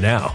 now.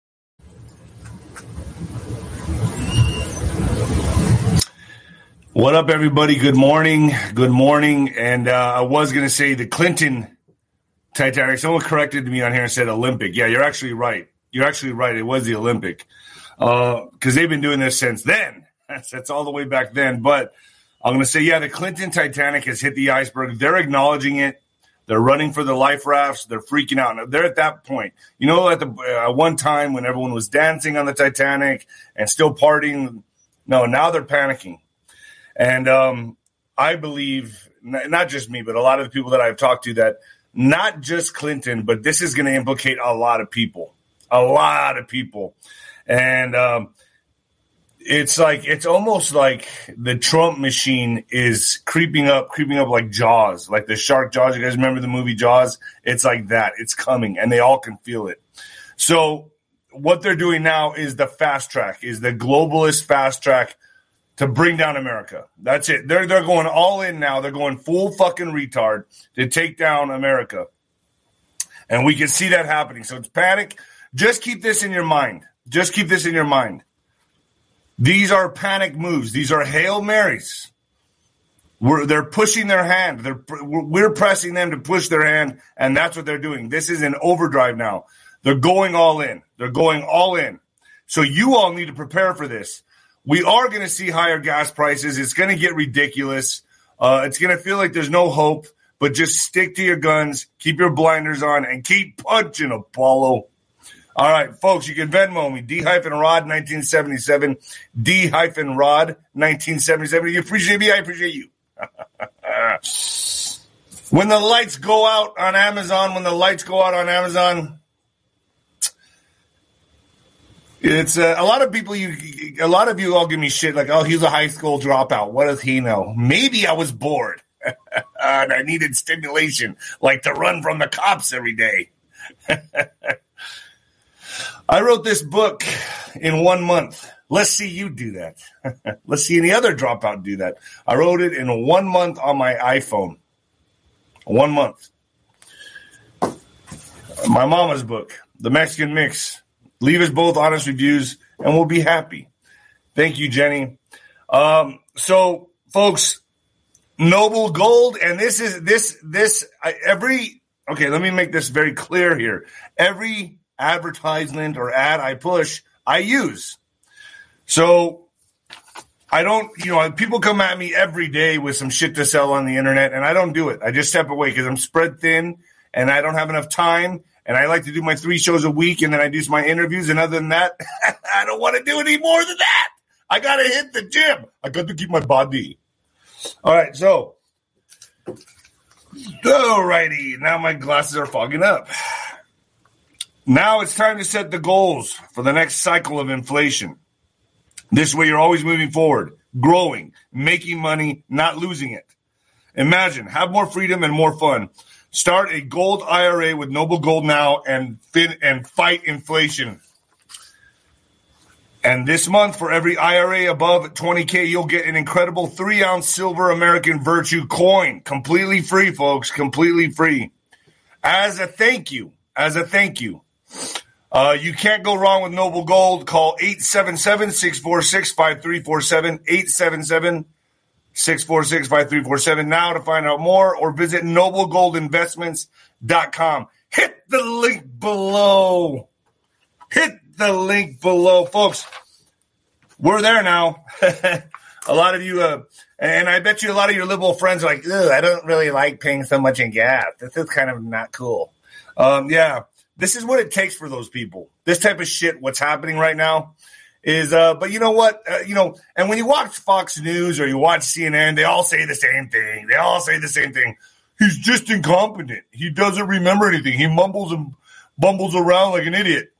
What up, everybody? Good morning. Good morning. And uh, I was going to say the Clinton Titanic. Someone corrected me on here and said Olympic. Yeah, you're actually right. You're actually right. It was the Olympic because uh, they've been doing this since then. That's, that's all the way back then. But I'm going to say, yeah, the Clinton Titanic has hit the iceberg. They're acknowledging it. They're running for the life rafts. They're freaking out. They're at that point. You know, at the uh, one time when everyone was dancing on the Titanic and still partying. No, now they're panicking. And um, I believe, not just me, but a lot of the people that I've talked to, that not just Clinton, but this is going to implicate a lot of people. A lot of people. And um, it's like it's almost like the Trump machine is creeping up, creeping up like Jaws, like the shark Jaws. You guys remember the movie Jaws? It's like that. It's coming, and they all can feel it. So what they're doing now is the fast track, is the globalist fast track to bring down America. That's it. They're they're going all in now. They're going full fucking retard to take down America. And we can see that happening. So it's panic. Just keep this in your mind. Just keep this in your mind. These are panic moves. These are Hail Marys. We're, they're pushing their hand. They're, we're pressing them to push their hand, and that's what they're doing. This is an overdrive now. They're going all in. They're going all in. So you all need to prepare for this. We are going to see higher gas prices. It's going to get ridiculous. Uh, it's going to feel like there's no hope, but just stick to your guns, keep your blinders on, and keep punching, Apollo. All right, folks, you can Venmo me, D hyphen Rod 1977, D hyphen Rod 1977. You appreciate me, I appreciate you. when the lights go out on Amazon, when the lights go out on Amazon, it's uh, a lot of people. You, a lot of you all give me shit like, "Oh, he's a high school dropout. What does he know?" Maybe I was bored and I needed stimulation, like to run from the cops every day. I wrote this book in one month. Let's see you do that. Let's see any other dropout do that. I wrote it in one month on my iPhone. One month. My mama's book, The Mexican Mix. Leave us both honest reviews and we'll be happy. Thank you, Jenny. Um, so, folks, Noble Gold, and this is this this every okay. Let me make this very clear here. Every advertisement or ad I push, I use. So I don't, you know, people come at me every day with some shit to sell on the internet, and I don't do it. I just step away because I'm spread thin and I don't have enough time. And I like to do my three shows a week, and then I do my interviews. And other than that, I don't want to do any more than that. I got to hit the gym. I got to keep my body. All right, so, all righty. Now my glasses are fogging up. Now it's time to set the goals for the next cycle of inflation. This way, you're always moving forward, growing, making money, not losing it. Imagine, have more freedom and more fun. Start a gold IRA with Noble Gold now and fit and fight inflation. And this month, for every IRA above 20K, you'll get an incredible three ounce silver American Virtue coin. Completely free, folks. Completely free. As a thank you, as a thank you, uh, you can't go wrong with Noble Gold. Call 877 646 5347. 877 646 5347 now to find out more or visit noblegoldinvestments.com. Hit the link below. Hit the link below. Folks, we're there now. a lot of you, uh, and I bet you a lot of your liberal friends are like, I don't really like paying so much in gas. This is kind of not cool. Um, yeah. This is what it takes for those people. This type of shit, what's happening right now is, uh, but you know what? Uh, you know, and when you watch Fox News or you watch CNN, they all say the same thing. They all say the same thing. He's just incompetent. He doesn't remember anything. He mumbles and bumbles around like an idiot.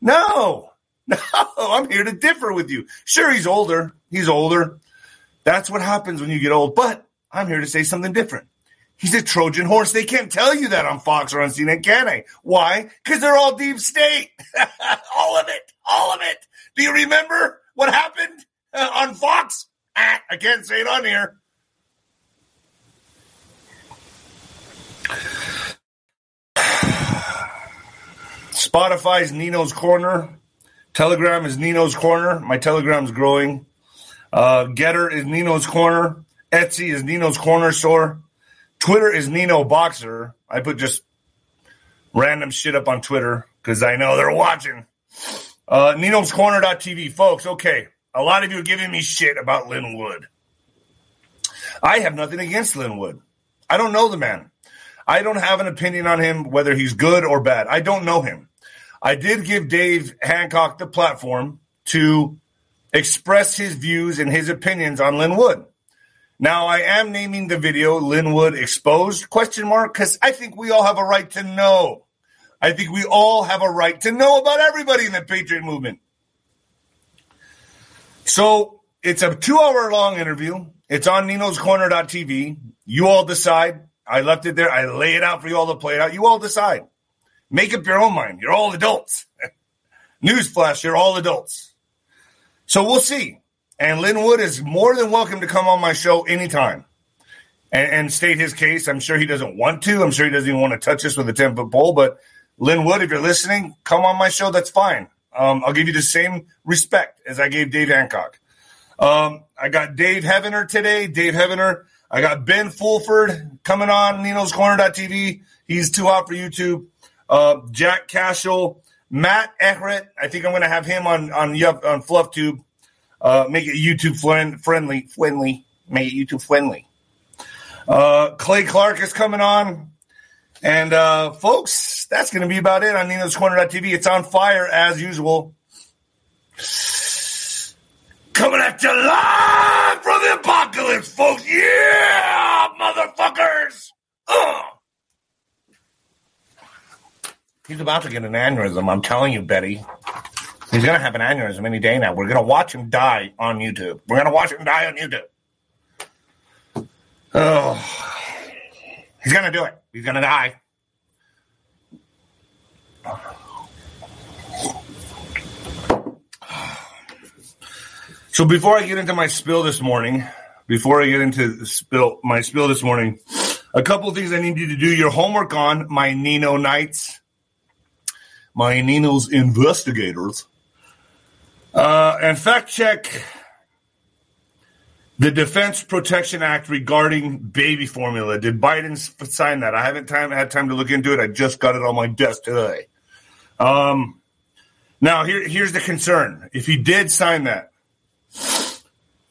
No, no, I'm here to differ with you. Sure, he's older. He's older. That's what happens when you get old. But I'm here to say something different. He's a Trojan horse. They can't tell you that on Fox or on CNN, can they? Why? Because they're all deep state. all of it. All of it. Do you remember what happened uh, on Fox? Ah, I can't say it on here. Spotify's Nino's Corner. Telegram is Nino's Corner. My Telegram's growing. Uh, Gettr is Nino's Corner. Etsy is Nino's Corner Store. Twitter is Nino Boxer. I put just random shit up on Twitter because I know they're watching. Uh, Nino's Corner.tv. Folks, okay. A lot of you are giving me shit about Lin Wood. I have nothing against Lin Wood. I don't know the man. I don't have an opinion on him, whether he's good or bad. I don't know him. I did give Dave Hancock the platform to express his views and his opinions on Lin Wood. Now I am naming the video Lin Wood exposed question mark because I think we all have a right to know. I think we all have a right to know about everybody in the Patriot movement. So it's a two hour long interview. It's on Nino's Corner.tv. You all decide. I left it there. I lay it out for you all to play it out. You all decide. Make up your own mind. You're all adults. Newsflash, you're all adults. So we'll see. And Lin Wood is more than welcome to come on my show anytime and, and state his case. I'm sure he doesn't want to. I'm sure he doesn't even want to touch us with a 10 foot pole. But Lin Wood, if you're listening, come on my show. That's fine. Um, I'll give you the same respect as I gave Dave Hancock. Um, I got Dave Heavener today. Dave Heavener. I got Ben Fulford coming on Nino's Corner.tv. He's too hot for YouTube. Uh, Jack Cashill, Matt Ehret. I think I'm going to have him on on on FluffTube. Uh, make it YouTube friend, friendly, friendly. Make it YouTube friendly. Uh, Clay Clark is coming on. And uh, folks, that's going to be about it on Nino's Corner.tv. It's on fire as usual. Coming at you live from the apocalypse, folks. Yeah, motherfuckers. Ugh. He's about to get an aneurysm. I'm telling you, Betty. He's going to have an aneurysm any day now. We're going to watch him die on YouTube. We're going to watch him die on YouTube. Oh, he's going to do it. He's to die. So before I get into my spill this morning, before I get into spill my spill this morning, a couple of things I need you to do your homework on my Nino Knights, my Nino's investigators, uh, and fact check the Defense Production Act regarding baby formula. Did Biden sign that? I haven't time had time to look into it. I just got it on my desk today. Um, now here, here's the concern: if he did sign that,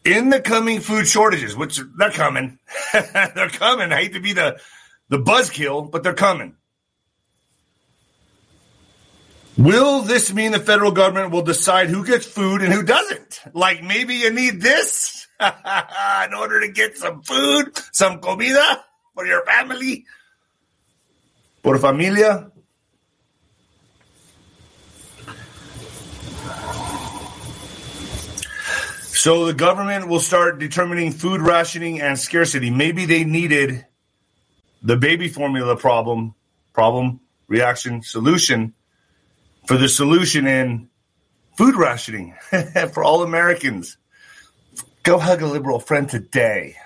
in the coming food shortages, which they're coming, they're coming. I hate to be the the buzzkill, but they're coming. Will this mean the federal government will decide who gets food and who doesn't? Like maybe you need this in order to get some food, some comida for your family, por familia. So the government will start determining food rationing and scarcity. Maybe they needed the baby formula problem, problem, reaction, solution for the solution in food rationing for all Americans. Go hug a liberal friend today.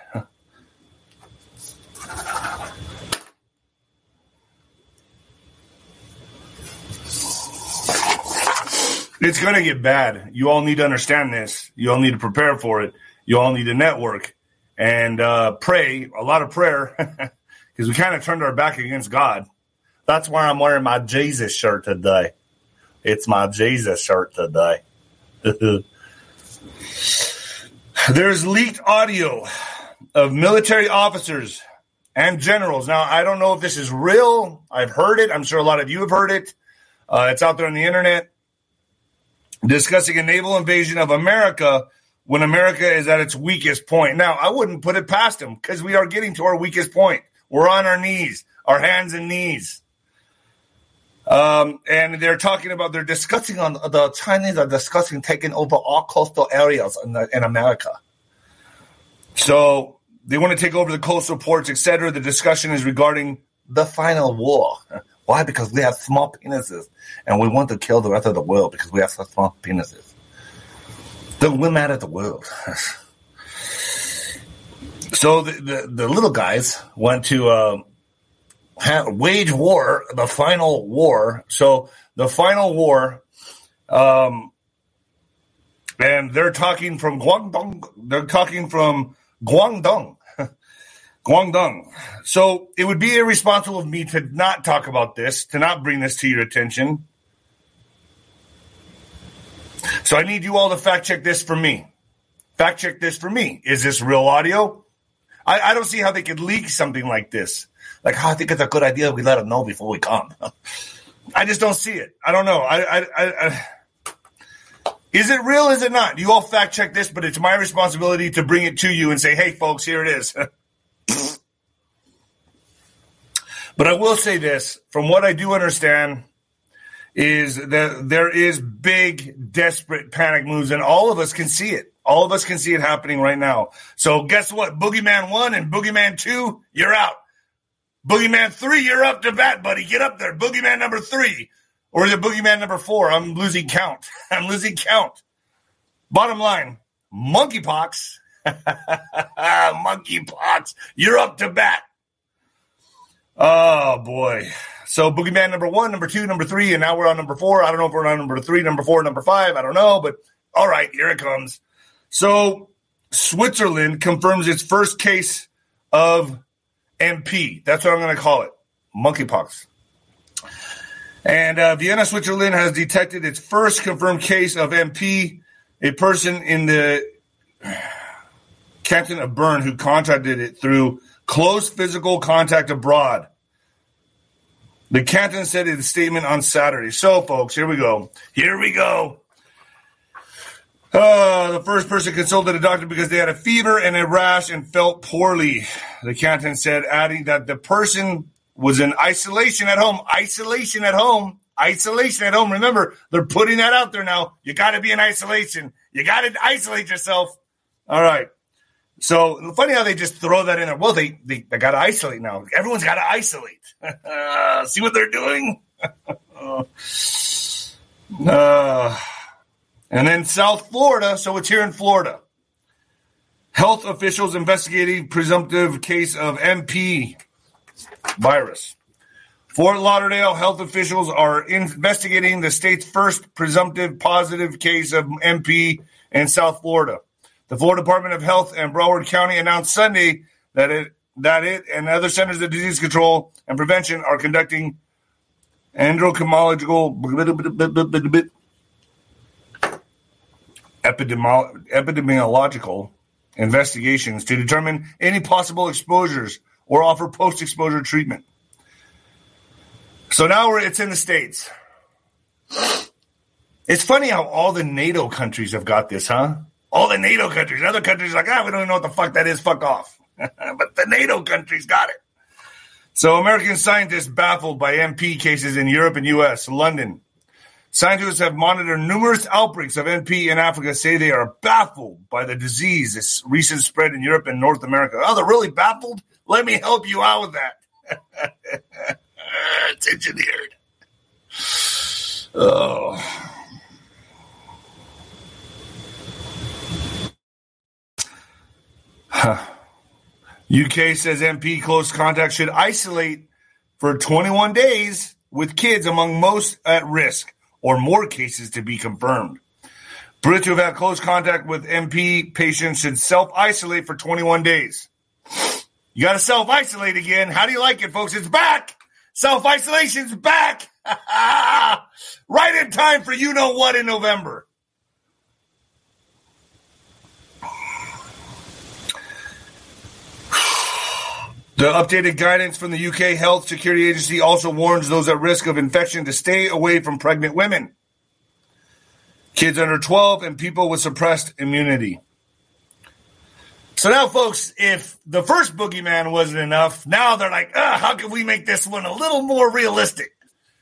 It's going to get bad. You all need to understand this. You all need to prepare for it. You all need to network and uh, pray, a lot of prayer, because we kind of turned our back against God. That's why I'm wearing my Jesus shirt today. It's my Jesus shirt today. There's leaked audio of military officers and generals. Now, I don't know if this is real. I've heard it. I'm sure a lot of you have heard it. Uh, it's out there on the internet discussing a naval invasion of America when America is at its weakest point. Now, I wouldn't put it past them because we are getting to our weakest point. We're on our knees, our hands and knees. Um, and they're talking about they're discussing on the Chinese are discussing taking over all coastal areas in, the, in America. So they want to take over the coastal ports, etc. The discussion is regarding the final war. Why? Because we have small penises, and we want to kill the rest of the world because we have such small penises. Then we're mad at the world. so the, the, the little guys went to uh, wage war, the final war. So the final war, um, and they're talking from Guangdong. They're talking from Guangdong. Guangdong. So it would be irresponsible of me to not talk about this, to not bring this to your attention. So I need you all to fact check this for me. Fact check this for me. Is this real audio? I, I don't see how they could leak something like this. Like, oh, I think it's a good idea we let them know before we come. I just don't see it. I don't know. I, I, I, is it real? Is it not? You all fact check this, but it's my responsibility to bring it to you and say, hey, folks, here it is. but I will say this from what I do understand is that there is big, desperate panic moves, and all of us can see it. All of us can see it happening right now. So guess what? Boogeyman one and Boogeyman two, you're out. Boogeyman three, you're up to bat, buddy. Get up there. Boogeyman number three. Or is it Boogeyman number four? I'm losing count. I'm losing count. Bottom line, monkeypox. monkeypox. You're up to bat. Oh boy. So Boogeyman number one, number two, number three, and now we're on number four. I don't know if we're on number three, number four, number five. I don't know, but all right, here it comes. So Switzerland confirms its first case of MP. That's what I'm going to call it. Monkeypox. And uh, Vienna, Switzerland has detected its first confirmed case of MP, a person in the canton of Bern who contracted it through close physical contact abroad. The canton said in a statement on Saturday. So, folks, here we go. Here we go. Uh, the first person consulted a doctor because they had a fever and a rash and felt poorly. The canton said, adding that the person was in isolation at home. Isolation at home. Isolation at home. Remember, they're putting that out there now. You got to be in isolation. You got to isolate yourself. All right. So funny how they just throw that in there. Well, they they, they got to isolate now. Everyone's got to isolate. See what they're doing? uh, and then South Florida. So it's here in Florida. Health officials investigating presumptive case of MP virus. Fort Lauderdale health officials are investigating the state's first presumptive positive case of MP in South Florida. The Florida Department of Health and Broward County announced Sunday that it that it and other centers of disease control and prevention are conducting endocrinological epidemiological investigations to determine any possible exposures or offer post exposure treatment. So now it's in the States. It's funny how all the NATO countries have got this, huh? All the NATO countries. Other countries like, ah, we don't even know what the fuck that is. Fuck off. but the NATO countries got it. So American scientists baffled by MP cases in Europe and U.S. London. Scientists have monitored numerous outbreaks of MP in Africa. Say they are baffled by the disease, its recent spread in Europe and North America. Oh, they're really baffled. Let me help you out with that. it's engineered. Oh. Huh. UK says MP close contact should isolate for 21 days with kids among most at risk or more cases to be confirmed. Brits who have had close contact with MP patients should self isolate for 21 days. You got to self isolate again. How do you like it, folks? It's back. Self isolation's back. right in time for you know what in November. The updated guidance from the UK Health Security Agency also warns those at risk of infection to stay away from pregnant women, kids under 12, and people with suppressed immunity. So now, folks, if the first boogeyman wasn't enough, now they're like, how can we make this one a little more realistic?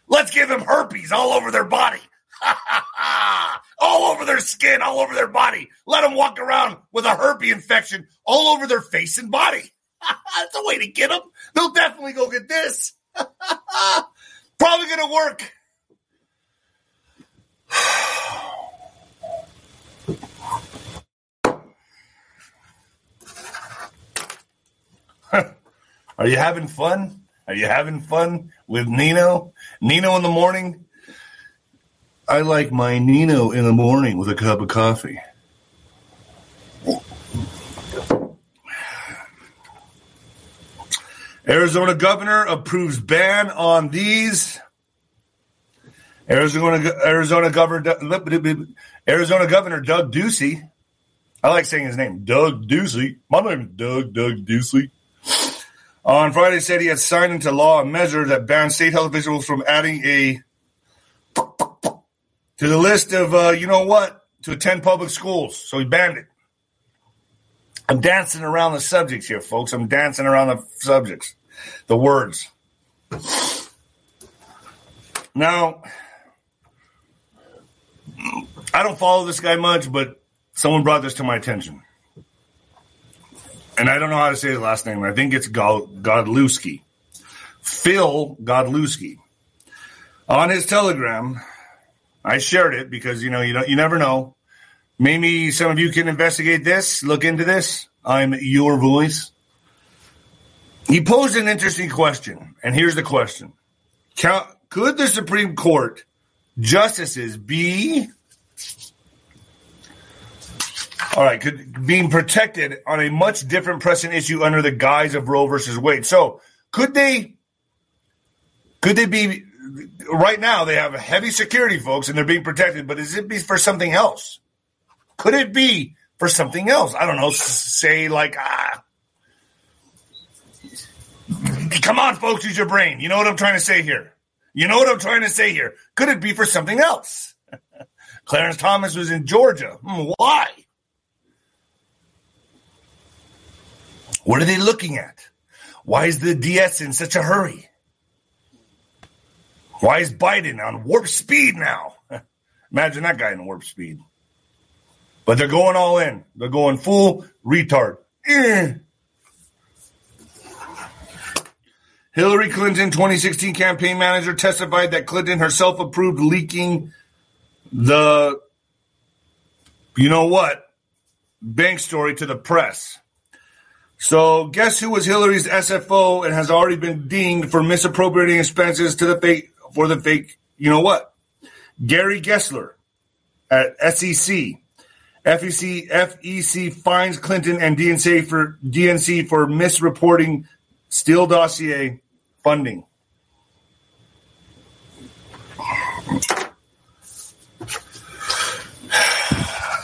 Let's give them herpes all over their body. all over their skin, all over their body. Let them walk around with a herpes infection all over their face and body. That's a way to get them. They'll definitely go get this. Probably going to work. Are you having fun? Are you having fun with Nino? Nino in the morning? I like my Nino in the morning with a cup of coffee. Arizona governor approves ban on these. Arizona Arizona governor Arizona Governor Doug Ducey. I like saying his name, Doug Ducey. My name is Doug Doug Ducey. On Friday, said he had signed into law a measure that bans state health officials from adding a to the list of uh, you know what to attend public schools. So he banned it. I'm dancing around the subjects here, folks. I'm dancing around the subjects, the words. Now, I don't follow this guy much, but someone brought this to my attention. And I don't know how to say his last name. I think it's Godlewski. Phil Godlewski. On his Telegram, I shared it because you know you don't you never know. Maybe some of you can investigate this, look into this. I'm your voice. He posed an interesting question, and here's the question: Could the Supreme Court justices be all right, could being protected on a much different pressing issue under the guise of Roe versus Wade? So could they? Could they be right now they have heavy security folks and they're being protected, but is it be for something else? Could it be for something else? I don't know. Say like, ah, come on, folks, use your brain. You know what I'm trying to say here. You know what I'm trying to say here. Could it be for something else? Clarence Thomas was in Georgia. Hmm, why? What are they looking at? Why is the DS in such a hurry? Why is Biden on warp speed now? Imagine that guy in warp speed. But they're going all in. They're going full retard. Eh. Hillary Clinton, 2016 campaign manager, testified that Clinton herself approved leaking the, you know what, bank story to the press. So, guess who was Hillary's SFO and has already been dinged for misappropriating expenses to the fake for the fake, you know what? Gary Gensler at SEC. FEC FEC fines Clinton and DNC for DNC for misreporting Steele dossier funding.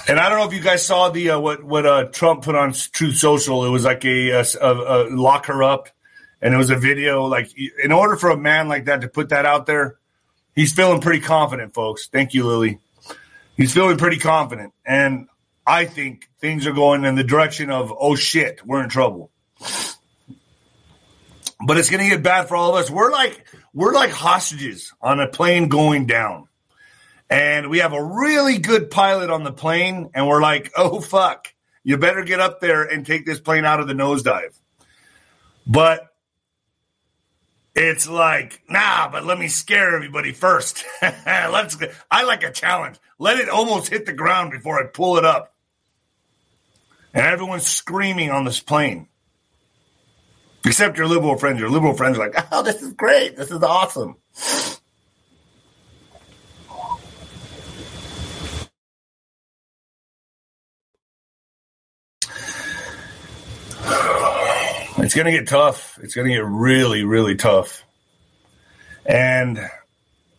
And I don't know if you guys saw the uh, what what uh, Trump put on Truth Social. It was like a, a, a, lock her up and it was a video like in order for a man like that to put that out there, he's feeling pretty confident, folks. Thank you, Lily. He's feeling pretty confident, and I think things are going in the direction of oh shit, we're in trouble. But it's going to get bad for all of us. We're like we're like hostages on a plane going down. And we have a really good pilot on the plane, and we're like, oh, fuck, you better get up there and take this plane out of the nosedive. But it's like, nah, but let me scare everybody first. Let's. I like a challenge. Let it almost hit the ground before I pull it up. And everyone's screaming on this plane, except your liberal friends. Your liberal friends are like, "Oh, this is great. This is awesome." It's going to get tough. It's going to get really, really tough. And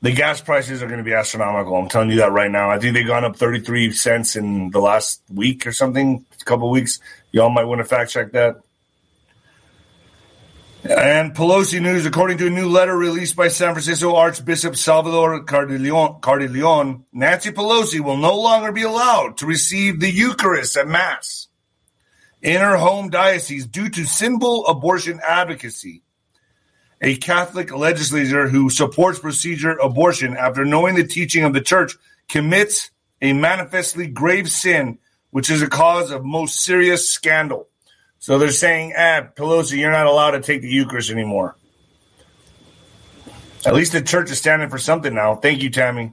the gas prices are going to be astronomical. I'm telling you that right now. I think they've gone up 33 cents in the last week or something, a couple weeks. Y'all might want to fact check that. And Pelosi news, according to a new letter released by San Francisco Archbishop Salvatore Cordileone Nancy Pelosi will no longer be allowed to receive the Eucharist at Mass in her home diocese due to symbol abortion advocacy a Catholic legislator who supports procedure abortion after knowing the teaching of the church commits a manifestly grave sin, which is a cause of most serious scandal. So they're saying, ah, Pelosi, you're not allowed to take the Eucharist anymore. At least the church is standing for something now. Thank you, Tammy.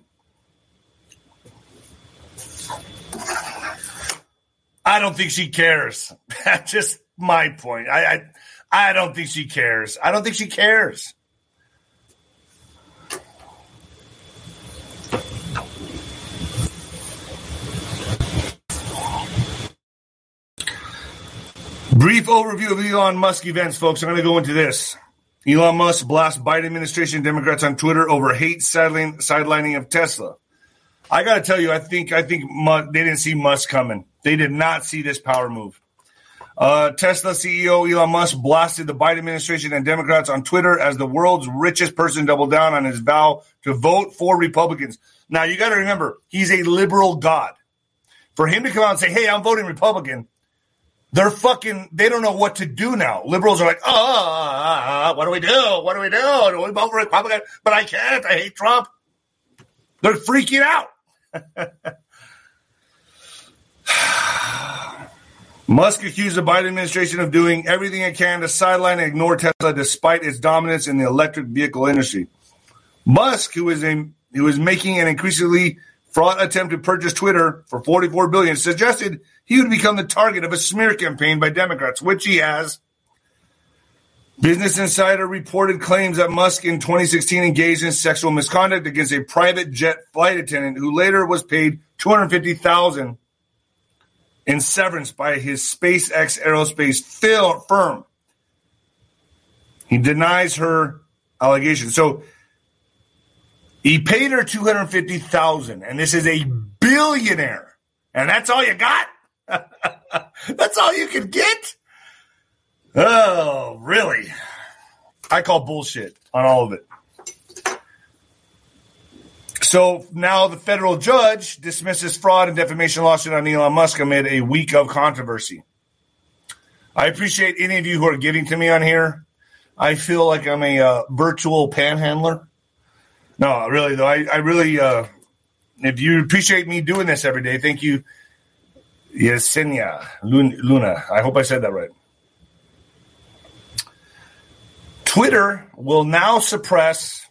I don't think she cares. That's just my point. I, I I don't think she cares. I don't think she cares. Brief overview of Elon Musk events, folks. I'm going to go into this. Elon Musk blasts Biden administration Democrats on Twitter over hate sideline, sidelining of Tesla. I got to tell you, I think I think they didn't see Musk coming. They did not see this power move. Uh, Tesla CEO Elon Musk blasted the Biden administration and Democrats on Twitter as the world's richest person doubled down on his vow to vote for Republicans. Now, you got to remember, he's a liberal god. For him to come out and say, hey, I'm voting Republican, they're fucking, they don't know what to do now. Liberals are like, oh, what do we do? What do we do? Do we vote for Republican? But I can't. I hate Trump. They're freaking out. Musk accused the Biden administration of doing everything it can to sideline and ignore Tesla despite its dominance in the electric vehicle industry. Musk, who is a who is making an increasingly fraught attempt to purchase Twitter for 44 billion, suggested he would become the target of a smear campaign by Democrats, which he has. Business Insider reported claims that Musk in 2016 engaged in sexual misconduct against a private jet flight attendant who later was paid 250,000 in severance by his SpaceX aerospace firm. He denies her allegation. So he paid her 250,000 and this is a billionaire. And that's all you got? that's all you can get? Oh, really? I call bullshit on all of it. So now the federal judge dismisses fraud and defamation lawsuit on Elon Musk amid a week of controversy. I appreciate any of you who are giving to me on here. I feel like I'm a uh, virtual panhandler. No, really though, I, I really, uh, if you appreciate me doing this every day, thank you, Yesenia Luna. I hope I said that right. Twitter will now suppress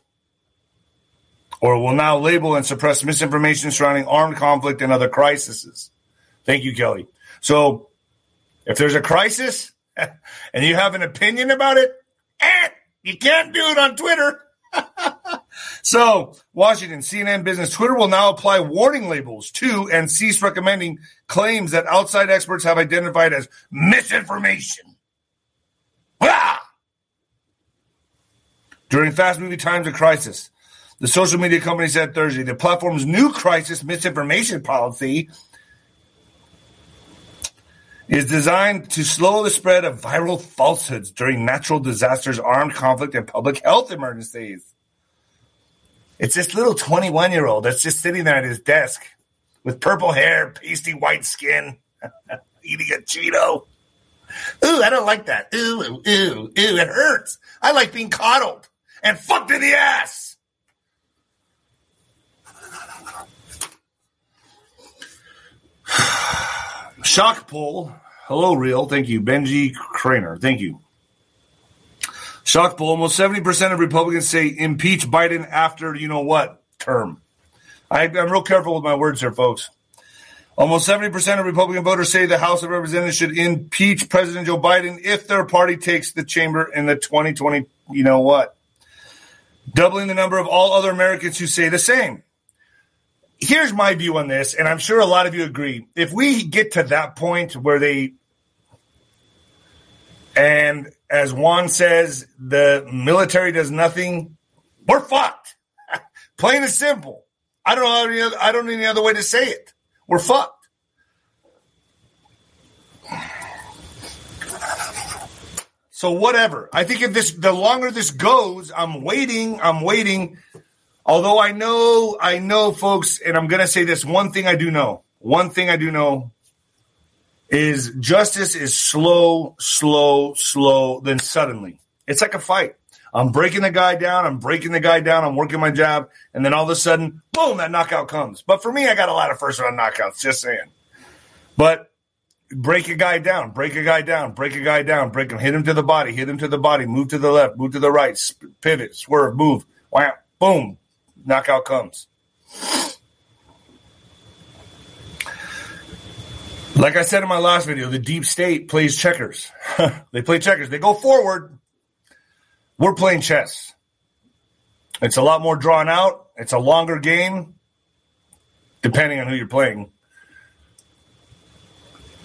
or will now label and suppress misinformation surrounding armed conflict and other crises. Thank you, Kelly. So if there's a crisis and you have an opinion about it, eh, you can't do it on Twitter. so, Washington, CNN Business, Twitter will now apply warning labels to and cease recommending claims that outside experts have identified as misinformation. Ah! During fast moving times of crisis, the social media company said Thursday the platform's new crisis misinformation policy is designed to slow the spread of viral falsehoods during natural disasters, armed conflict, and public health emergencies. It's this little 21 year old that's just sitting there at his desk with purple hair, pasty white skin, eating a Cheeto. Ooh, I don't like that. Ooh, ooh, ooh, ooh, it hurts. I like being coddled and fucked in the ass. Shock poll. Hello, real. Thank you. Benji Craner. Thank you. Shock poll. Almost 70% of Republicans say impeach Biden after you know what term. I, I'm real careful with my words here, folks. Almost 70% of Republican voters say the House of Representatives should impeach President Joe Biden if their party takes the chamber in the 2020, you know what? Doubling the number of all other Americans who say the same here's my view on this, and I'm sure a lot of you agree. If we get to that point where they, and as Juan says, the military does nothing, we're fucked. Plain and simple. I don't know any other, I don't know any other way to say it. We're fucked. So whatever. I think if this the longer this goes, I'm waiting, I'm waiting Although I know, I know, folks, and I'm going to say this one thing I do know. One thing I do know is justice is slow, slow, slow, then suddenly. It's like a fight. I'm breaking the guy down. I'm breaking the guy down. I'm working my jab. And then all of a sudden, boom, that knockout comes. But for me, I got a lot of first round knockouts, just saying. But break a guy down, break a guy down, break a guy down, break him, hit him to the body, hit him to the body, move to the left, move to the right, pivot, swerve, move, wham, boom, knockout comes. Like I said in my last video, the deep state plays checkers. they play checkers. They go forward. We're playing chess. It's a lot more drawn out. It's a longer game, depending on who you're playing.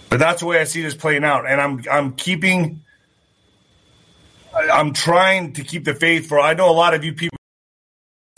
But that's the way I see this playing out, and I'm I'm keeping. I'm trying to keep the faith for. I know a lot of you people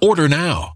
Order now.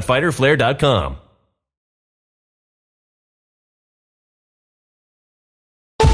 www.fighterflare.com.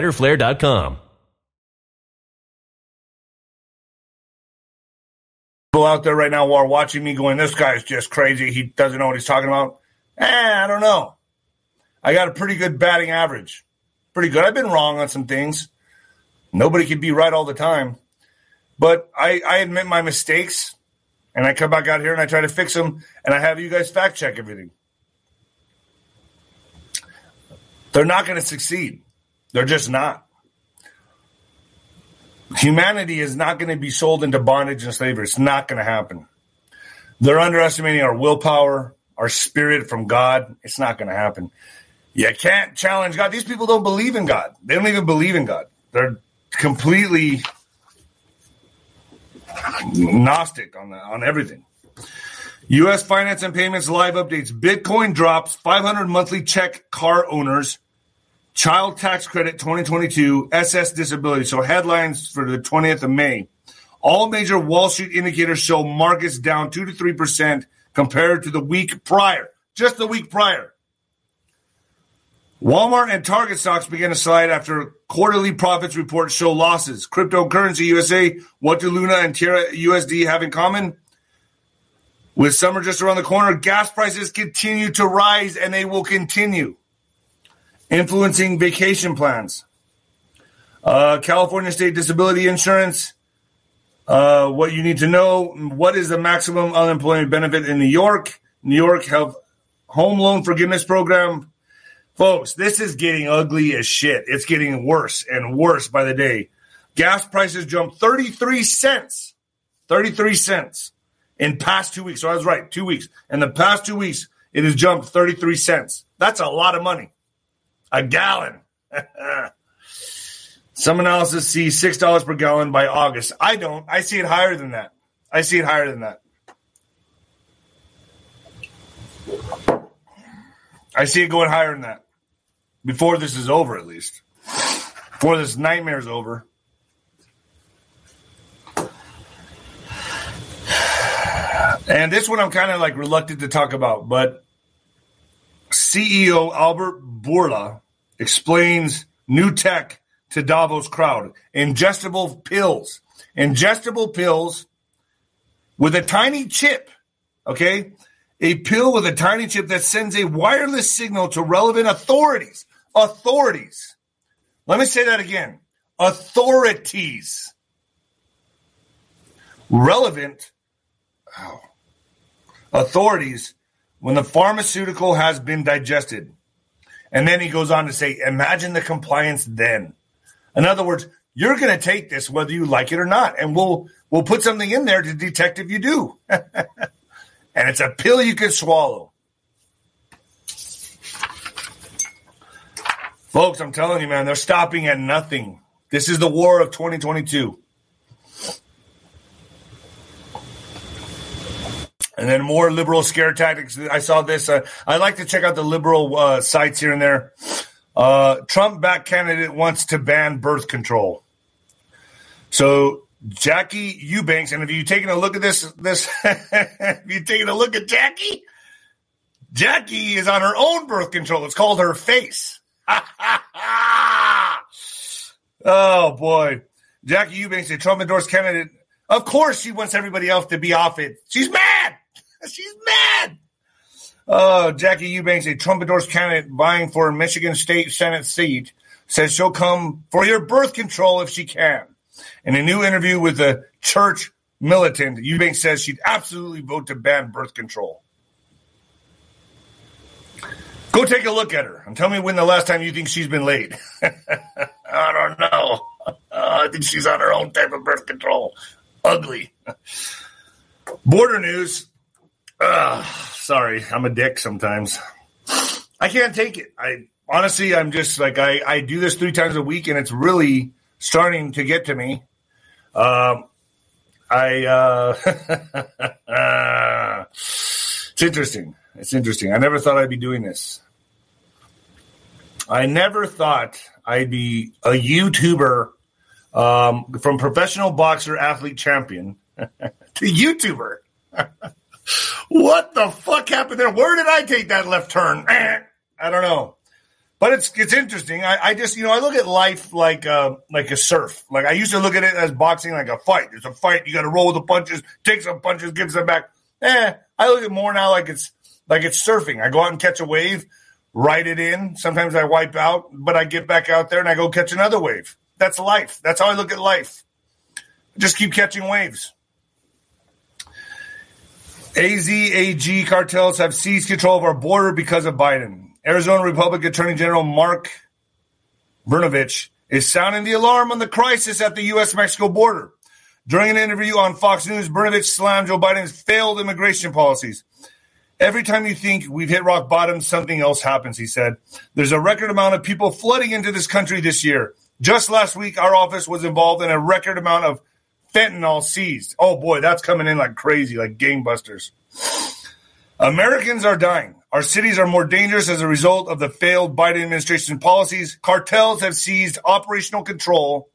fighterflare.com. People out there right now who are watching me going, this guy's just crazy. He doesn't know what he's talking about. Eh, I don't know. I got a pretty good batting average. Pretty good. I've been wrong on some things. Nobody can be right all the time. But I, I admit my mistakes and I come back out here and I try to fix them and I have you guys fact check everything. They're not going to succeed. They're just not. Humanity is not going to be sold into bondage and slavery. It's not going to happen. They're underestimating our willpower, our spirit from God. It's not going to happen. You can't challenge God. These people don't believe in God. They don't even believe in God. They're completely gnostic on the, on everything. U.S. Finance and Payments live updates. Bitcoin drops 500 monthly check car owners Child Tax Credit 2022, SS Disability. So headlines for the 20th of May. All major Wall Street indicators show markets down 2 to 3% compared to the week prior, just the week prior. Walmart and Target stocks began to slide after quarterly profits reports show losses. Cryptocurrency USA, what do Luna and Terra USD have in common? With summer just around the corner, gas prices continue to rise and they will continue, influencing vacation plans. Uh, California State Disability Insurance, uh, what you need to know what is the maximum unemployment benefit in New York? New York have home loan forgiveness program Folks, this is getting ugly as shit. It's getting worse and worse by the day. Gas prices jumped 33 cents. 33 cents in past two weeks. So I was right, two weeks. In the past two weeks, it has jumped 33 cents. That's a lot of money. A gallon. Some analysis sees $6 per gallon by August. I don't. I see it higher than that. I see it higher than that. I see it going higher than that before this is over, at least. Before this nightmare is over. And this one I'm kind of like reluctant to talk about, but CEO Albert Bourla explains new tech to Davos crowd. Ingestible pills. Ingestible pills with a tiny chip, okay? A pill with a tiny chip that sends a wireless signal to relevant authorities authorities. Let me say that again authorities. Relevant oh, authorities when the pharmaceutical has been digested. And then he goes on to say, imagine the compliance then. In other words, you're going to take this whether you like it or not, and we'll we'll put something in there to detect if you do. and it's a pill you can swallow. Folks, I'm telling you, man, they're stopping at nothing. This is the war of 2022. And then more liberal scare tactics. I saw this. Uh, I like to check out the liberal uh, sites here and there. Uh, Trump back candidate wants to ban birth control. So Jackie Eubanks, and if you taking a look at this, this, if you taking a look at Jackie, Jackie is on her own birth control. It's called her face. oh boy, Jackie Eubanks, a Trump endorsed candidate. Of course, she wants everybody else to be off it. She's mad. She's mad. Oh, Jackie Eubanks, a Trump endorsed candidate vying for a Michigan State Senate seat, says she'll come for your birth control if she can. In a new interview with a church militant, Eubanks says she'd absolutely vote to ban birth control. Go take a look at her and tell me when the last time you think she's been laid. I don't know. Uh, I think she's on her own type of birth control. Ugly. Border news. Uh, sorry, I'm a dick sometimes. I can't take it. I honestly, I'm just like I, I do this three times a week, and it's really starting to get to me. Um, I uh, it's interesting. It's interesting. I never thought I'd be doing this. I never thought I'd be a YouTuber um, from professional boxer, athlete, champion to YouTuber. what the fuck happened there? Where did I take that left turn? I don't know. But it's it's interesting. I, I just you know I look at life like uh, like a surf. Like I used to look at it as boxing like a fight. There's a fight. You got to roll the punches, take some punches, give some back. Eh, I look at more now like it's like it's surfing. I go out and catch a wave, ride it in. Sometimes I wipe out, but I get back out there and I go catch another wave. That's life. That's how I look at life. Just keep catching waves. AZAG cartels have seized control of our border because of Biden. Arizona Republican Attorney General Mark Brnovich is sounding the alarm on the crisis at the U.S. Mexico border. During an interview on Fox News, Brnovich slammed Joe Biden's failed immigration policies. Every time you think we've hit rock bottom, something else happens, he said. There's a record amount of people flooding into this country this year. Just last week, our office was involved in a record amount of fentanyl seized. Oh boy, that's coming in like crazy, like gangbusters. Americans are dying. Our cities are more dangerous as a result of the failed Biden administration policies. Cartels have seized operational control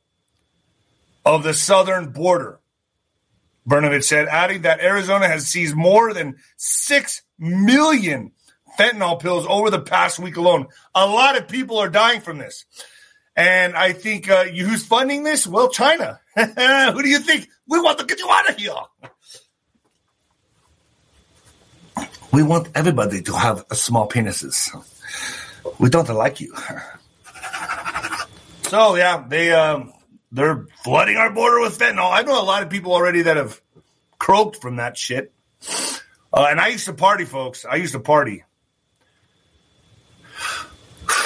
of the southern border. Brnovich said, adding that Arizona has seized more than 6 million fentanyl pills over the past week alone. A lot of people are dying from this. And I think uh, who's funding this? Well, China. Who do you think? We want to get you out of here. We want everybody to have small penises. We don't like you. So yeah, they um, they're flooding our border with fentanyl. I know a lot of people already that have croaked from that shit. Uh, and I used to party, folks. I used to party.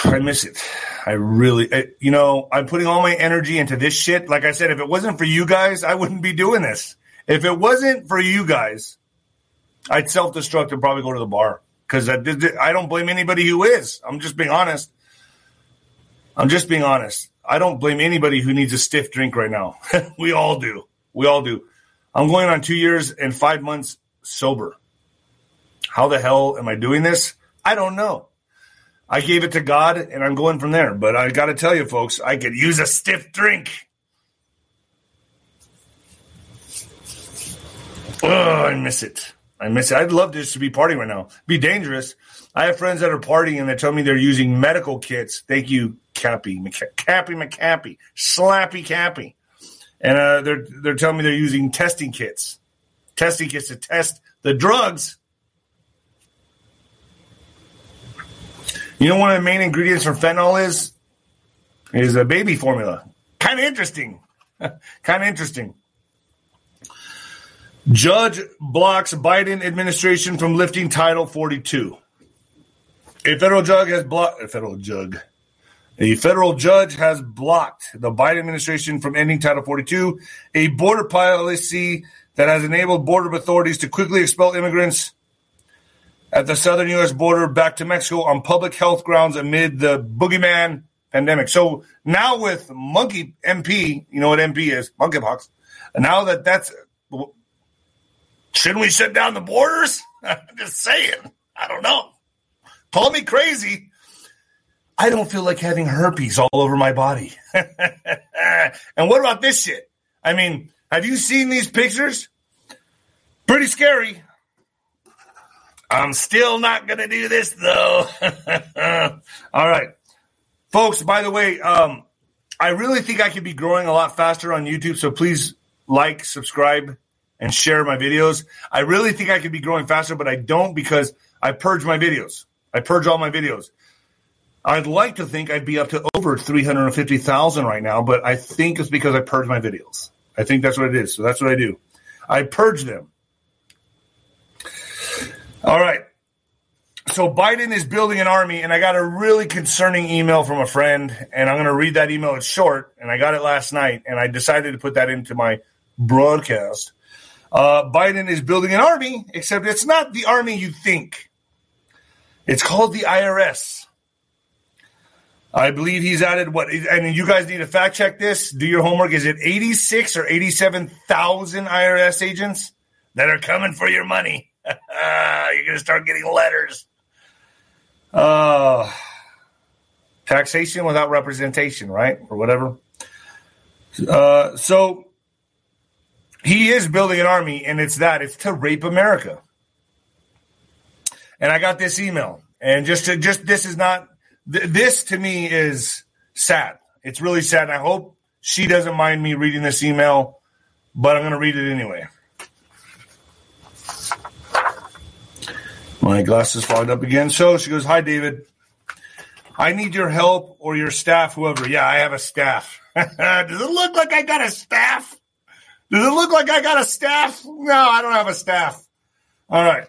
I miss it. I really, I, you know, I'm putting all my energy into this shit. Like I said, if it wasn't for you guys, I wouldn't be doing this. If it wasn't for you guys, I'd self destruct and probably go to the bar because I, I don't blame anybody who is. I'm just being honest. I'm just being honest. I don't blame anybody who needs a stiff drink right now. we all do. We all do. I'm going on two years and five months sober. How the hell am I doing this? I don't know. I gave it to God and I'm going from there. But I got to tell you, folks, I could use a stiff drink. Oh, I miss it. I miss it. I'd love this to be partying right now. Be dangerous. I have friends that are partying and they tell me they're using medical kits. Thank you, Cappy, Cappy McCappy, Slappy Cappy, and uh, they're they're telling me they're using testing kits, testing kits to test the drugs You know, one of the main ingredients for fentanyl is is a baby formula. Kind of interesting. kind of interesting. Judge blocks Biden administration from lifting Title 42. A federal judge has blocked a federal judge. A federal judge has blocked the Biden administration from ending Title 42, a border policy that has enabled border authorities to quickly expel immigrants at the southern U.S. border back to Mexico on public health grounds amid the boogeyman pandemic. So now with monkey MP, you know what MP is, monkeypox. Now that that's, shouldn't we shut down the borders? I'm just saying. I don't know. Call me crazy. I don't feel like having herpes all over my body. and what about this shit? I mean, have you seen these pictures? Pretty scary. I'm still not going to do this though. All right. Folks, by the way, um, I really think I could be growing a lot faster on YouTube. So please like, subscribe, and share my videos. I really think I could be growing faster, but I don't because I purge my videos. I purge all my videos. I'd like to think I'd be up to over 350,000 right now, but I think it's because I purge my videos. I think that's what it is. So that's what I do. I purge them. All right. So Biden is building an army, and I got a really concerning email from a friend, and I'm going to read that email. It's short, and I got it last night, and I decided to put that into my broadcast. Uh, Biden is building an army, except it's not the army you think. It's called the IRS. I believe he's added what, and you guys need to fact check this. Do your homework. Is it 86 or 87,000 IRS agents that are coming for your money? You're going to start getting letters. Uh, taxation without representation, right? Or whatever. Uh, so he is building an army, and it's that it's to rape America. And I got this email, and just to just this is not th- this to me is sad. It's really sad. And I hope she doesn't mind me reading this email, but I'm going to read it anyway. My glasses fogged up again. So she goes, Hi, David. I need your help or your staff, whoever. Yeah, I have a staff. Does it look like I got a staff? Does it look like I got a staff? No, I don't have a staff. All right.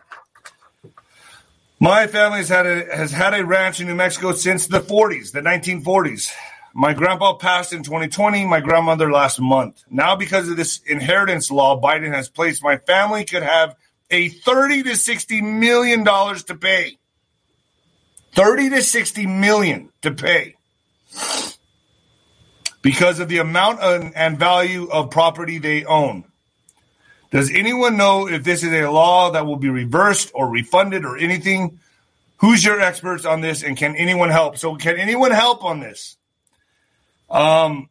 My family has had a, has had a ranch in New Mexico since the 40s, the 1940s. My grandpa passed in 2020, my grandmother last month. Now, because of this inheritance law Biden has placed, my family could have a 30 to 60 million dollars to pay. 30 to 60 million to pay because of the amount and value of property they own. Does anyone know if this is a law that will be reversed or refunded or anything? Who's your experts on this and can anyone help? So can anyone help on this? Um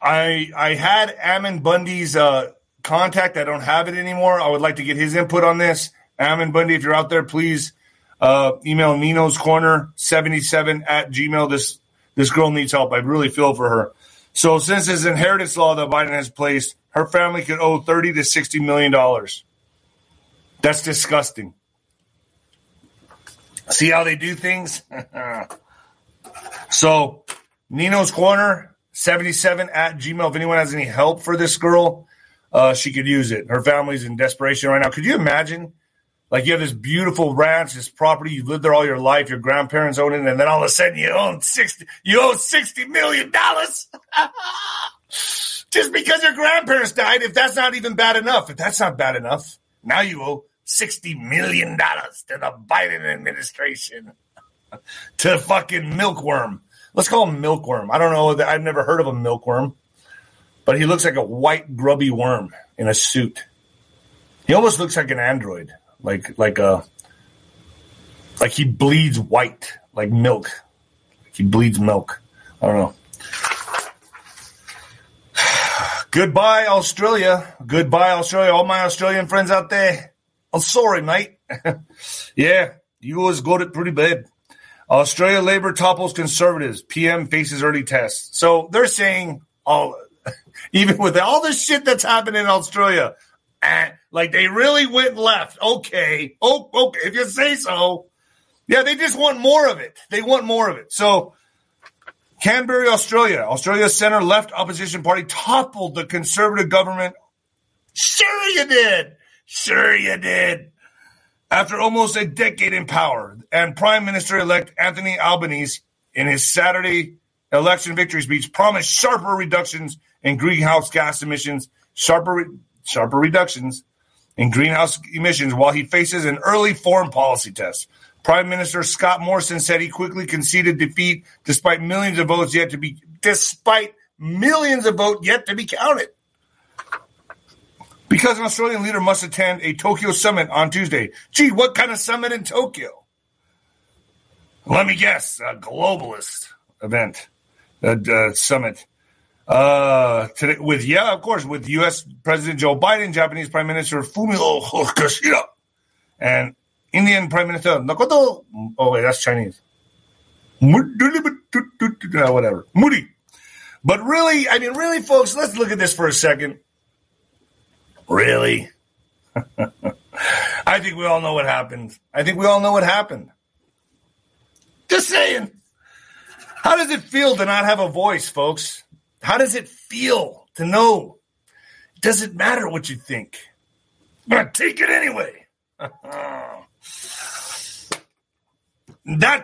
I I had Ammon Bundy's uh, contact. I don't have it anymore. I would like to get his input on this. Ammon Bundy, if you're out there, please uh, email Nino's Corner 77 at Gmail. This this girl needs help. I really feel for her. So since this inheritance law that Biden has placed, her family could owe 30 to 60 million dollars. That's disgusting. See how they do things? so Nino's Corner 77 at Gmail. If anyone has any help for this girl, uh, she could use it. Her family's in desperation right now. Could you imagine? Like you have this beautiful ranch, this property, you've lived there all your life, your grandparents own it, and then all of a sudden you own sixty you owe sixty million dollars. Just because your grandparents died, if that's not even bad enough, if that's not bad enough, now you owe sixty million dollars to the Biden administration. to fucking milkworm. Let's call him milkworm. I don't know. I've never heard of a milkworm, but he looks like a white grubby worm in a suit. He almost looks like an android like like a like he bleeds white, like milk. He bleeds milk. I don't know. Goodbye, Australia. Goodbye, Australia. All my Australian friends out there. I'm sorry, mate. yeah, you always got it pretty bad. Australia Labor topples conservatives. PM faces early tests. So they're saying, oh, even with all the shit that's happening in Australia, eh, like they really went left. Okay. Oh, okay. If you say so. Yeah, they just want more of it. They want more of it. So, Canberra, Australia, Australia's center left opposition party toppled the conservative government. Sure, you did. Sure, you did. After almost a decade in power, and Prime Minister elect Anthony Albanese, in his Saturday election victory speech, promised sharper reductions in greenhouse gas emissions, sharper sharper reductions in greenhouse emissions while he faces an early foreign policy test. Prime Minister Scott Morrison said he quickly conceded defeat despite millions of votes yet to be despite millions of votes yet to be counted. Because an Australian leader must attend a Tokyo summit on Tuesday. Gee, what kind of summit in Tokyo? Let me guess, a globalist event, a, a summit. Uh, today with yeah, of course, with U.S. President Joe Biden, Japanese Prime Minister Fumio Kishida, and Indian Prime Minister Nakoto. Oh wait, that's Chinese. Whatever, Moody. But really, I mean, really, folks, let's look at this for a second. Really, I think we all know what happened. I think we all know what happened. Just saying. How does it feel to not have a voice, folks? How does it feel to know? It doesn't matter what you think. But take it anyway. that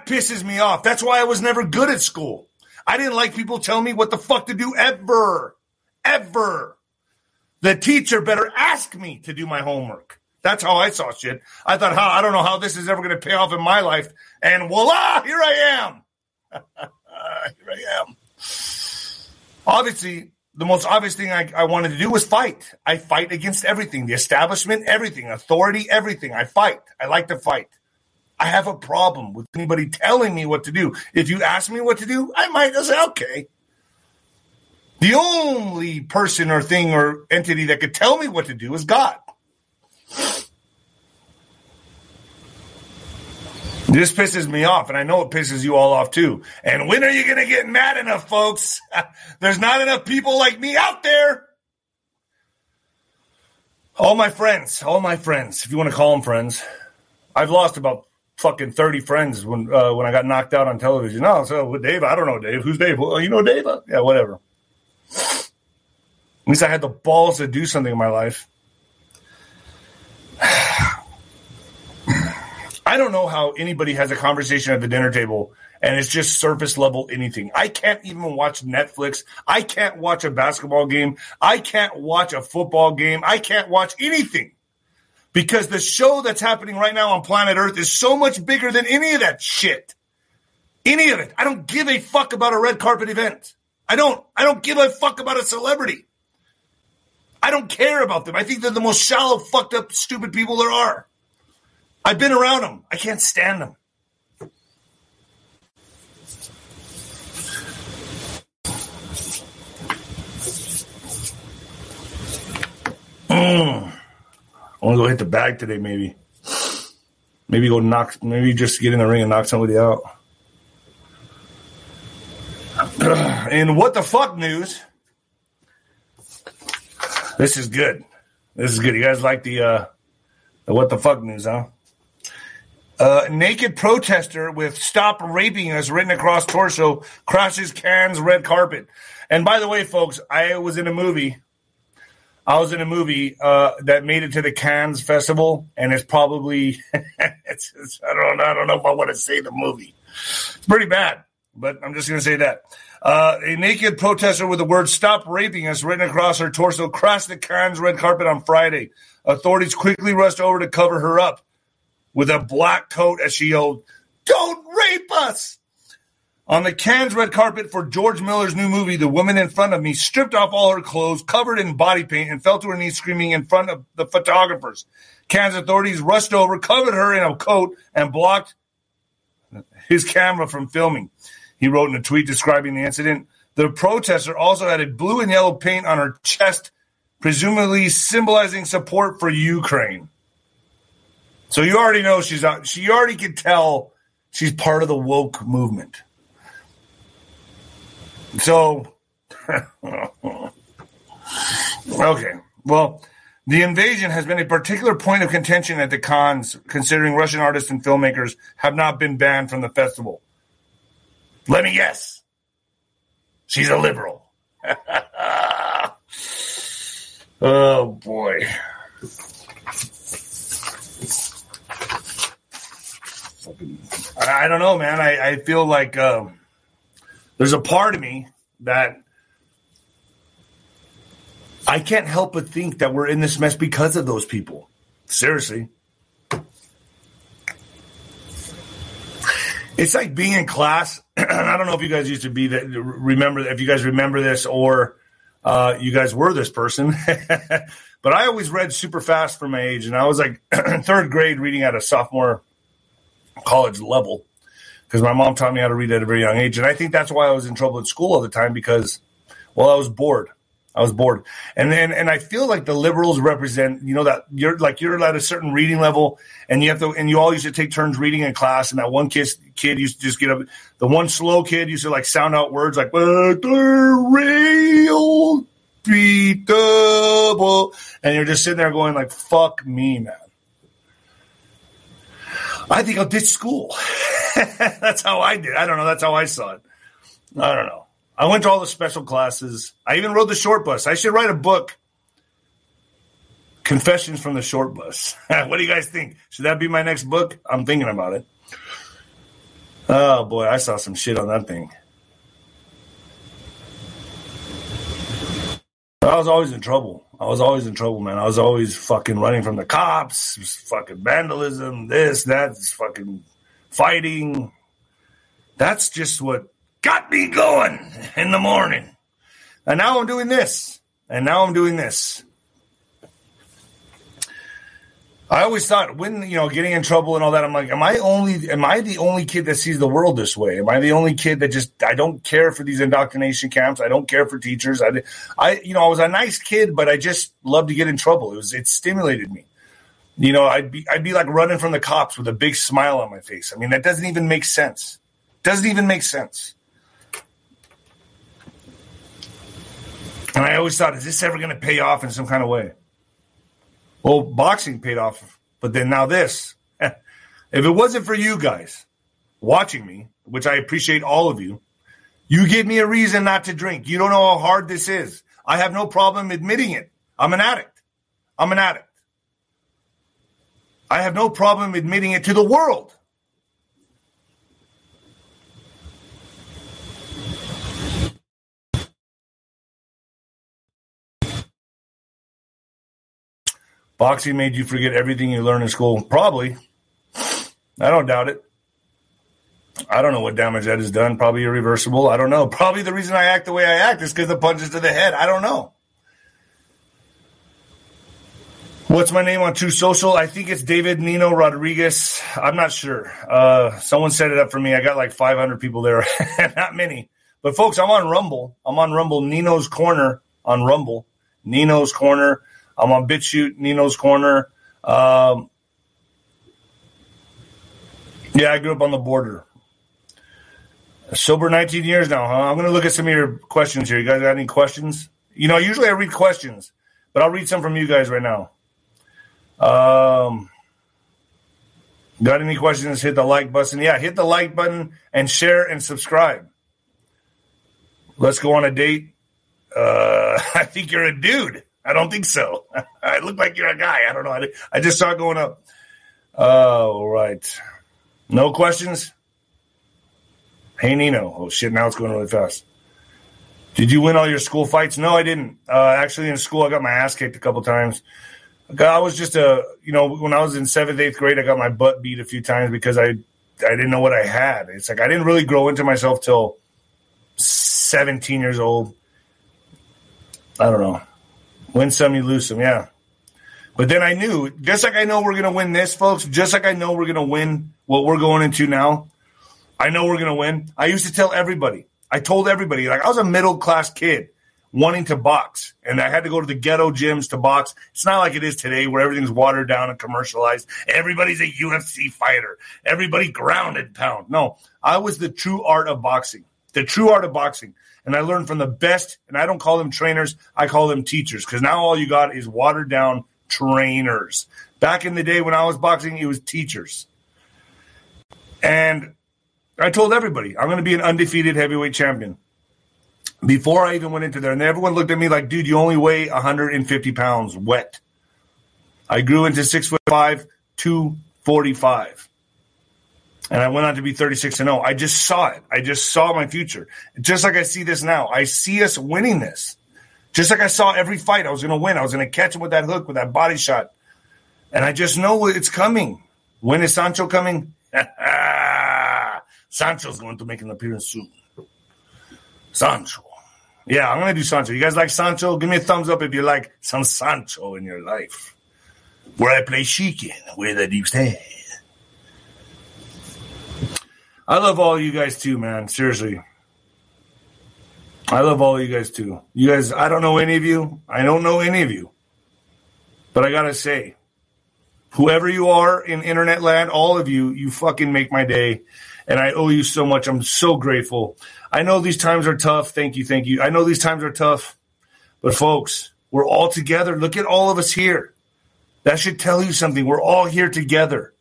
pisses me off. That's why I was never good at school. I didn't like people telling me what the fuck to do ever. Ever. The teacher better ask me to do my homework. That's how I saw shit. I thought, how I don't know how this is ever going to pay off in my life. And voila, here I am. here I am obviously, the most obvious thing I, I, wanted to do was fight. I fight against everything, the establishment, everything, authority, everything. I fight. I like to fight. I have a problem with anybody telling me what to do. If you ask me what to do, I might say, okay. The only person or thing or entity that could tell me what to do is God. This pisses me off, and I know it pisses you all off too. And when are you going to get mad enough, folks? There's not enough people like me out there. All my friends, all my friends, if you want to call them friends, I've lost about fucking 30 friends when uh, when I got knocked out on television. No, so with Dave, I don't know Dave. Who's Dave? Well, you know Dave? Yeah, whatever. At least I had the balls to do something in my life. I don't know how anybody has a conversation at the dinner table and it's just surface level anything. I can't even watch Netflix. I can't watch a basketball game. I can't watch a football game. I can't watch anything because the show that's happening right now on planet Earth is so much bigger than any of that shit. Any of it. I don't give a fuck about a red carpet event. I don't. I don't give a fuck about a celebrity. I don't care about them. I think they're the most shallow, fucked up, stupid people there are. I've been around them. I can't stand them. Mm. I want to go hit the bag today, maybe. Maybe go knock, maybe just get in the ring and knock somebody out. and what the fuck news? This is good. This is good. You guys like the uh the what the fuck news, huh? Uh, naked protester with "Stop Raping Us" written across torso crashes Cannes red carpet. And by the way, folks, I was in a movie. I was in a movie uh, that made it to the Cannes Festival, and it's probably it's, it's, I don't I don't know if I want to say the movie. It's pretty bad, but I'm just going to say that. Uh, a naked protester with the word "Stop Raping Us" written across her torso crashed the Cannes red carpet on Friday. Authorities quickly rushed over to cover her up with a black coat as she yelled, Don't rape us! On the Cannes red carpet for George Miller's new movie, the woman in front of me stripped off all her clothes, covered in body paint, and fell to her knees screaming in front of the photographers. Cannes authorities rushed over, covered her in a coat, and blocked his camera from filming. He wrote in a tweet describing the incident. The protester also added blue and yellow paint on her chest, presumably symbolizing support for Ukraine. So you already know she's out. She already can tell she's part of the woke movement. So, okay. Well, the invasion has been a particular point of contention at the Cannes, considering Russian artists and filmmakers have not been banned from the festival. Let me guess. She's a liberal. oh, boy. I don't know, man. I, I feel like um, there's a part of me that I can't help but think that we're in this mess because of those people. Seriously. It's like being in class. I don't know if you guys used to be that. Remember, if you guys remember this, or uh, you guys were this person. but I always read super fast for my age, and I was like third grade reading at a sophomore college level because my mom taught me how to read at a very young age. And I think that's why I was in trouble at school all the time because, well, I was bored. I was bored. And then, and I feel like the liberals represent, you know, that you're like, you're at a certain reading level and you have to, and you all used to take turns reading in class. And that one kid, kid used to just get up. The one slow kid used to like sound out words like, real double. And you're just sitting there going like, fuck me, man. I think I'll ditch school. that's how I did. I don't know. That's how I saw it. I don't know. I went to all the special classes. I even rode the short bus. I should write a book. Confessions from the short bus. what do you guys think? Should that be my next book? I'm thinking about it. Oh boy, I saw some shit on that thing. I was always in trouble. I was always in trouble, man. I was always fucking running from the cops, fucking vandalism, this, that, fucking fighting. That's just what got me going in the morning. And now I'm doing this. And now I'm doing this. I always thought when you know getting in trouble and all that, I'm like, am I only am I the only kid that sees the world this way? Am I the only kid that just I don't care for these indoctrination camps? I don't care for teachers. I, I you know I was a nice kid, but I just loved to get in trouble. It was it stimulated me. You know, I'd be I'd be like running from the cops with a big smile on my face. I mean, that doesn't even make sense. Doesn't even make sense. And I always thought, is this ever going to pay off in some kind of way? Well, boxing paid off, but then now this. if it wasn't for you guys watching me, which I appreciate all of you, you give me a reason not to drink. You don't know how hard this is. I have no problem admitting it. I'm an addict. I'm an addict. I have no problem admitting it to the world. Boxing made you forget everything you learned in school. Probably. I don't doubt it. I don't know what damage that has done. Probably irreversible. I don't know. Probably the reason I act the way I act is because the punches to the head. I don't know. What's my name on Truth Social? I think it's David Nino Rodriguez. I'm not sure. Uh, someone set it up for me. I got like 500 people there. not many. But folks, I'm on Rumble. I'm on Rumble. Nino's Corner on Rumble. Nino's Corner. I'm on BitChute, Nino's Corner. Um, yeah, I grew up on the border. Sober 19 years now, huh? I'm going to look at some of your questions here. You guys got any questions? You know, usually I read questions, but I'll read some from you guys right now. Um, got any questions? Hit the like button. Yeah, hit the like button and share and subscribe. Let's go on a date. Uh, I think you're a dude. I don't think so. I look like you're a guy. I don't know. I, just saw it going up. All right. No questions? Hey, Nino. Oh, shit. Now it's going really fast. Did you win all your school fights? No, I didn't. Uh, actually, in school, I got my ass kicked a couple times. I was just a, you know, when I was in seventh, eighth grade, I got my butt beat a few times because I, I didn't know what I had. It's like I didn't really grow into myself till 17 years old. I don't know. Win some, you lose some. Yeah. But then I knew, just like I know we're going to win this, folks, just like I know we're going to win what we're going into now, I know we're going to win. I used to tell everybody, I told everybody, like I was a middle class kid wanting to box, and I had to go to the ghetto gyms to box. It's not like it is today where everything's watered down and commercialized. Everybody's a UFC fighter, everybody grounded pound. No, I was the true art of boxing, the true art of boxing and I learned from the best. And I don't call them trainers; I call them teachers because now all you got is watered down trainers. Back in the day when I was boxing, it was teachers. And I told everybody I'm going to be an undefeated heavyweight champion. Before I even went into there, and everyone looked at me like, "Dude, you only weigh 150 pounds wet." I grew into six foot five, two forty five and I went on to be 36 and 0. I just saw it. I just saw my future. Just like I see this now. I see us winning this. Just like I saw every fight I was going to win. I was going to catch him with that hook, with that body shot. And I just know it's coming. When is Sancho coming? Sancho's going to make an appearance soon. Sancho. Yeah, I'm going to do Sancho. You guys like Sancho? Give me a thumbs up if you like some Sancho in your life. Where I play chicken, where the deep stand. I love all you guys too, man. Seriously. I love all you guys too. You guys, I don't know any of you. I don't know any of you. But I got to say, whoever you are in internet land, all of you, you fucking make my day. And I owe you so much. I'm so grateful. I know these times are tough. Thank you. Thank you. I know these times are tough. But folks, we're all together. Look at all of us here. That should tell you something. We're all here together.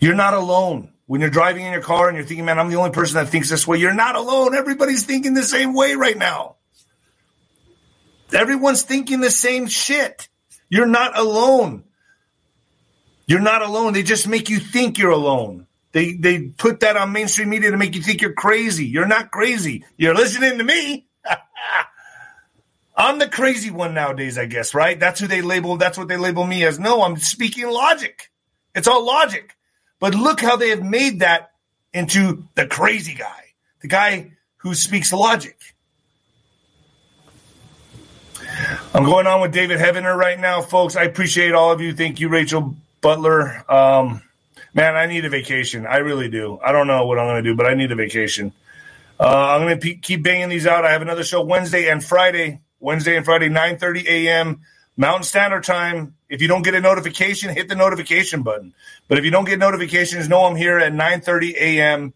You're not alone. When you're driving in your car and you're thinking, man, I'm the only person that thinks this way, you're not alone. Everybody's thinking the same way right now. Everyone's thinking the same shit. You're not alone. You're not alone. They just make you think you're alone. They they put that on mainstream media to make you think you're crazy. You're not crazy. You're listening to me. I'm the crazy one nowadays, I guess, right? That's who they label that's what they label me as. No, I'm speaking logic. It's all logic. But look how they have made that into the crazy guy, the guy who speaks logic. I'm going on with David Heavener right now, folks. I appreciate all of you. Thank you, Rachel Butler. Um, man, I need a vacation. I really do. I don't know what I'm going to do, but I need a vacation. Uh, I'm going to keep banging these out. I have another show Wednesday and Friday. Wednesday and Friday, 9:30 a.m. Mountain Standard Time. If you don't get a notification, hit the notification button. But if you don't get notifications, know I'm here at 9:30 a.m.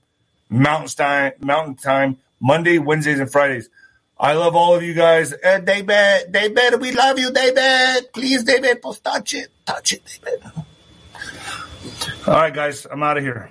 Mountain time, Mountain Time, Monday, Wednesdays, and Fridays. I love all of you guys. Uh, David, David, we love you, David. Please, David, touch it, touch it, David. All right, guys, I'm out of here.